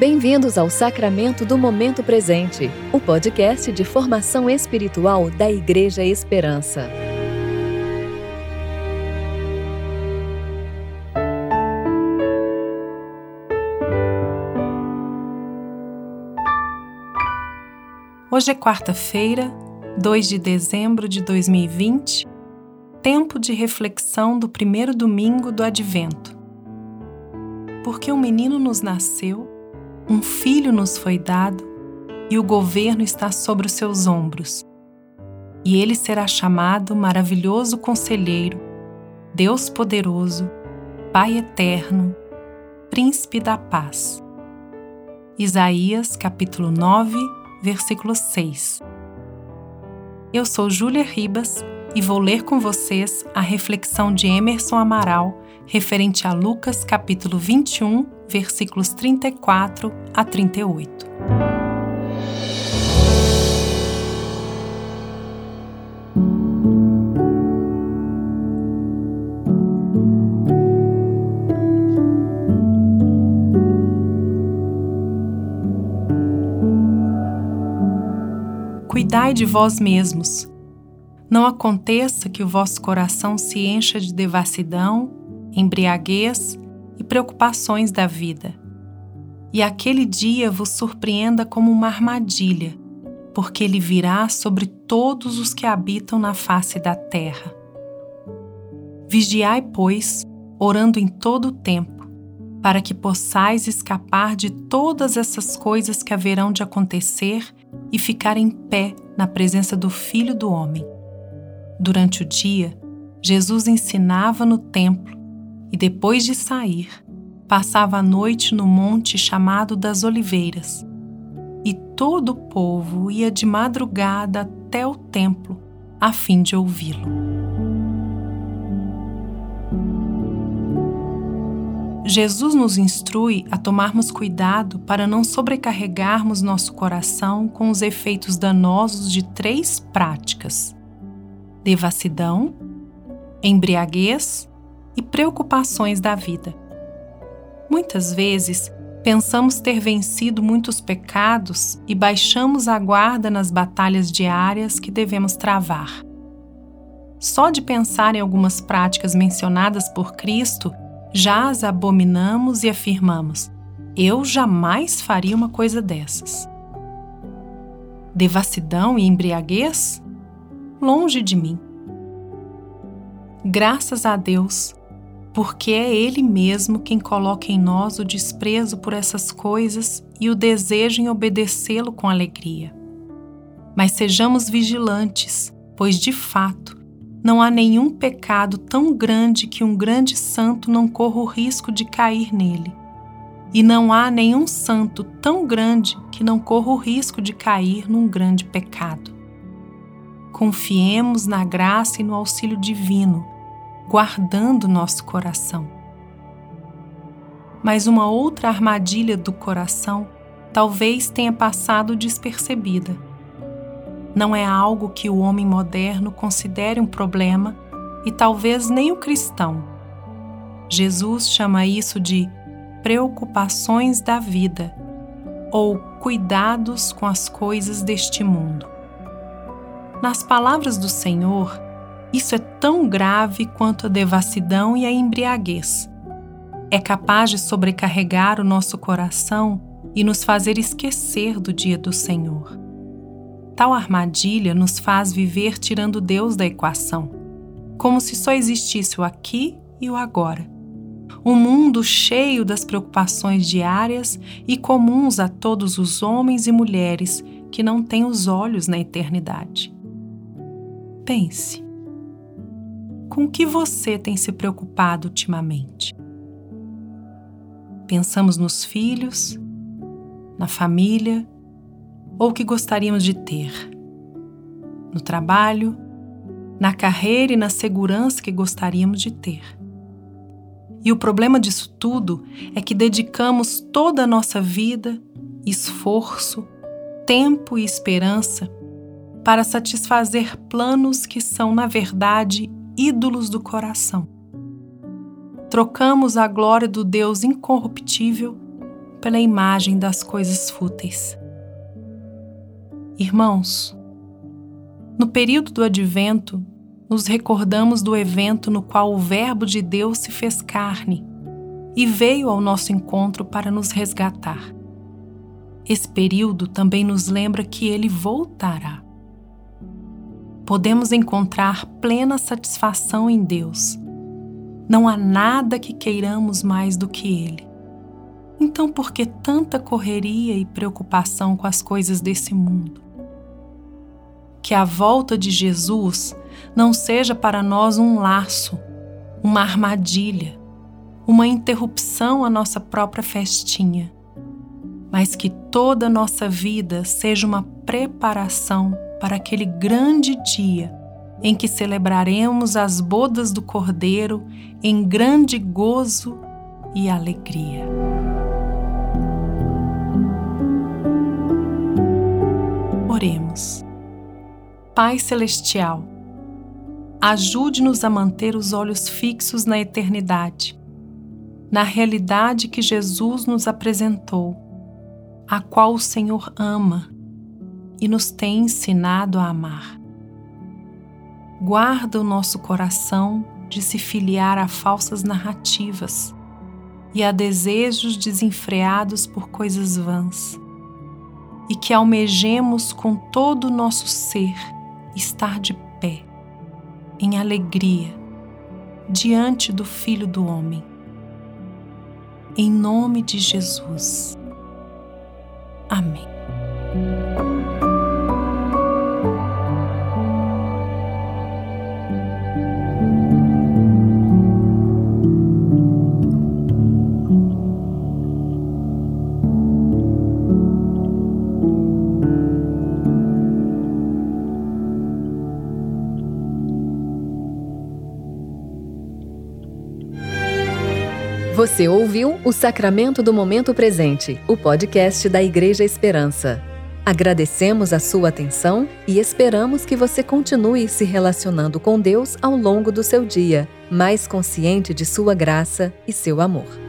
Bem-vindos ao Sacramento do Momento Presente, o podcast de formação espiritual da Igreja Esperança. Hoje é quarta-feira, 2 de dezembro de 2020, tempo de reflexão do primeiro domingo do Advento. Porque um menino nos nasceu um filho nos foi dado e o governo está sobre os seus ombros. E ele será chamado Maravilhoso Conselheiro, Deus Poderoso, Pai Eterno, Príncipe da Paz. Isaías capítulo 9, versículo 6. Eu sou Júlia Ribas e vou ler com vocês a reflexão de Emerson Amaral referente a Lucas capítulo 21, versículos 34 a 38. Cuidai de vós mesmos. Não aconteça que o vosso coração se encha de devassidão embriaguez preocupações da vida. E aquele dia vos surpreenda como uma armadilha, porque ele virá sobre todos os que habitam na face da terra. Vigiai, pois, orando em todo o tempo, para que possais escapar de todas essas coisas que haverão de acontecer e ficar em pé na presença do Filho do Homem. Durante o dia, Jesus ensinava no templo e depois de sair, passava a noite no monte chamado das Oliveiras. E todo o povo ia de madrugada até o templo a fim de ouvi-lo. Jesus nos instrui a tomarmos cuidado para não sobrecarregarmos nosso coração com os efeitos danosos de três práticas: devassidão, embriaguez e preocupações da vida. Muitas vezes, pensamos ter vencido muitos pecados e baixamos a guarda nas batalhas diárias que devemos travar. Só de pensar em algumas práticas mencionadas por Cristo, já as abominamos e afirmamos: eu jamais faria uma coisa dessas. Devassidão e embriaguez? Longe de mim. Graças a Deus, porque é Ele mesmo quem coloca em nós o desprezo por essas coisas e o desejo em obedecê-lo com alegria. Mas sejamos vigilantes, pois de fato não há nenhum pecado tão grande que um grande santo não corra o risco de cair nele. E não há nenhum santo tão grande que não corra o risco de cair num grande pecado. Confiemos na graça e no auxílio divino guardando nosso coração. Mas uma outra armadilha do coração talvez tenha passado despercebida. Não é algo que o homem moderno considere um problema e talvez nem o cristão. Jesus chama isso de preocupações da vida ou cuidados com as coisas deste mundo. Nas palavras do Senhor, isso é tão grave quanto a devassidão e a embriaguez. É capaz de sobrecarregar o nosso coração e nos fazer esquecer do dia do Senhor. Tal armadilha nos faz viver tirando Deus da equação, como se só existisse o aqui e o agora. Um mundo cheio das preocupações diárias e comuns a todos os homens e mulheres que não têm os olhos na eternidade. Pense com que você tem se preocupado ultimamente? Pensamos nos filhos, na família ou que gostaríamos de ter, no trabalho, na carreira e na segurança que gostaríamos de ter. E o problema disso tudo é que dedicamos toda a nossa vida, esforço, tempo e esperança para satisfazer planos que são, na verdade, ídolos do coração. Trocamos a glória do Deus incorruptível pela imagem das coisas fúteis. Irmãos, no período do advento, nos recordamos do evento no qual o Verbo de Deus se fez carne e veio ao nosso encontro para nos resgatar. Esse período também nos lembra que ele voltará. Podemos encontrar plena satisfação em Deus. Não há nada que queiramos mais do que Ele. Então, por que tanta correria e preocupação com as coisas desse mundo? Que a volta de Jesus não seja para nós um laço, uma armadilha, uma interrupção à nossa própria festinha, mas que toda a nossa vida seja uma preparação para aquele grande dia em que celebraremos as bodas do Cordeiro em grande gozo e alegria. Oremos. Pai Celestial, ajude-nos a manter os olhos fixos na eternidade na realidade que Jesus nos apresentou, a qual o Senhor ama e nos tem ensinado a amar. Guarda o nosso coração de se filiar a falsas narrativas e a desejos desenfreados por coisas vãs, e que almejemos com todo o nosso ser estar de pé, em alegria, diante do Filho do Homem em nome de Jesus. Amém. Você ouviu o Sacramento do Momento Presente, o podcast da Igreja Esperança. Agradecemos a sua atenção e esperamos que você continue se relacionando com Deus ao longo do seu dia, mais consciente de sua graça e seu amor.